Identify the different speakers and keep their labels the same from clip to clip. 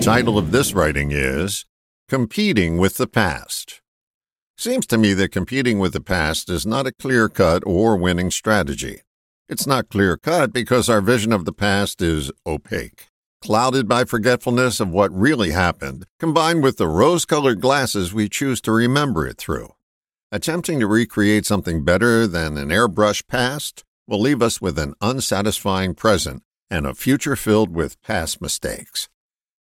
Speaker 1: title of this writing is Competing with the Past. Seems to me that competing with the past is not a clear cut or winning strategy. It's not clear cut because our vision of the past is opaque, clouded by forgetfulness of what really happened, combined with the rose colored glasses we choose to remember it through. Attempting to recreate something better than an airbrush past will leave us with an unsatisfying present and a future filled with past mistakes.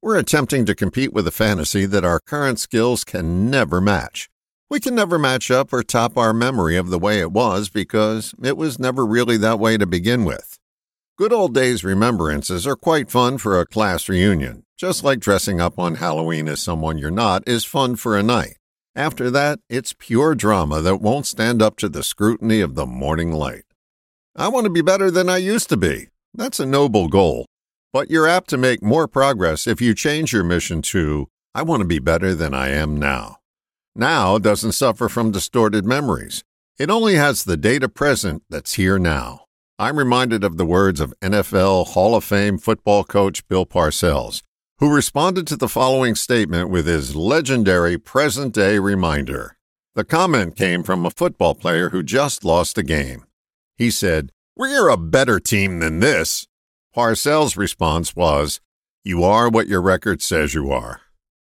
Speaker 1: We're attempting to compete with a fantasy that our current skills can never match. We can never match up or top our memory of the way it was because it was never really that way to begin with. Good old days remembrances are quite fun for a class reunion, just like dressing up on Halloween as someone you're not is fun for a night. After that, it's pure drama that won't stand up to the scrutiny of the morning light. I want to be better than I used to be. That's a noble goal. But you're apt to make more progress if you change your mission to, I want to be better than I am now. Now doesn't suffer from distorted memories. It only has the data present that's here now. I'm reminded of the words of NFL Hall of Fame football coach Bill Parcells, who responded to the following statement with his legendary present day reminder. The comment came from a football player who just lost a game. He said, We're a better team than this. Parcells' response was, You are what your record says you are.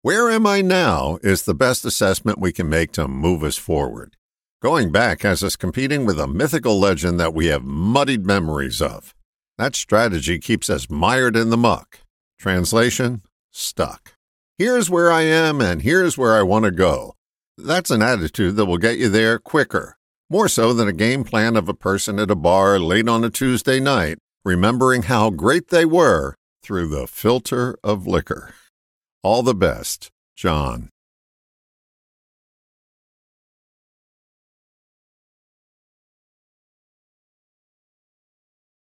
Speaker 1: Where am I now is the best assessment we can make to move us forward. Going back has us competing with a mythical legend that we have muddied memories of. That strategy keeps us mired in the muck. Translation stuck. Here's where I am and here's where I want to go. That's an attitude that will get you there quicker, more so than a game plan of a person at a bar late on a Tuesday night remembering how great they were through the filter of liquor. All the best, John.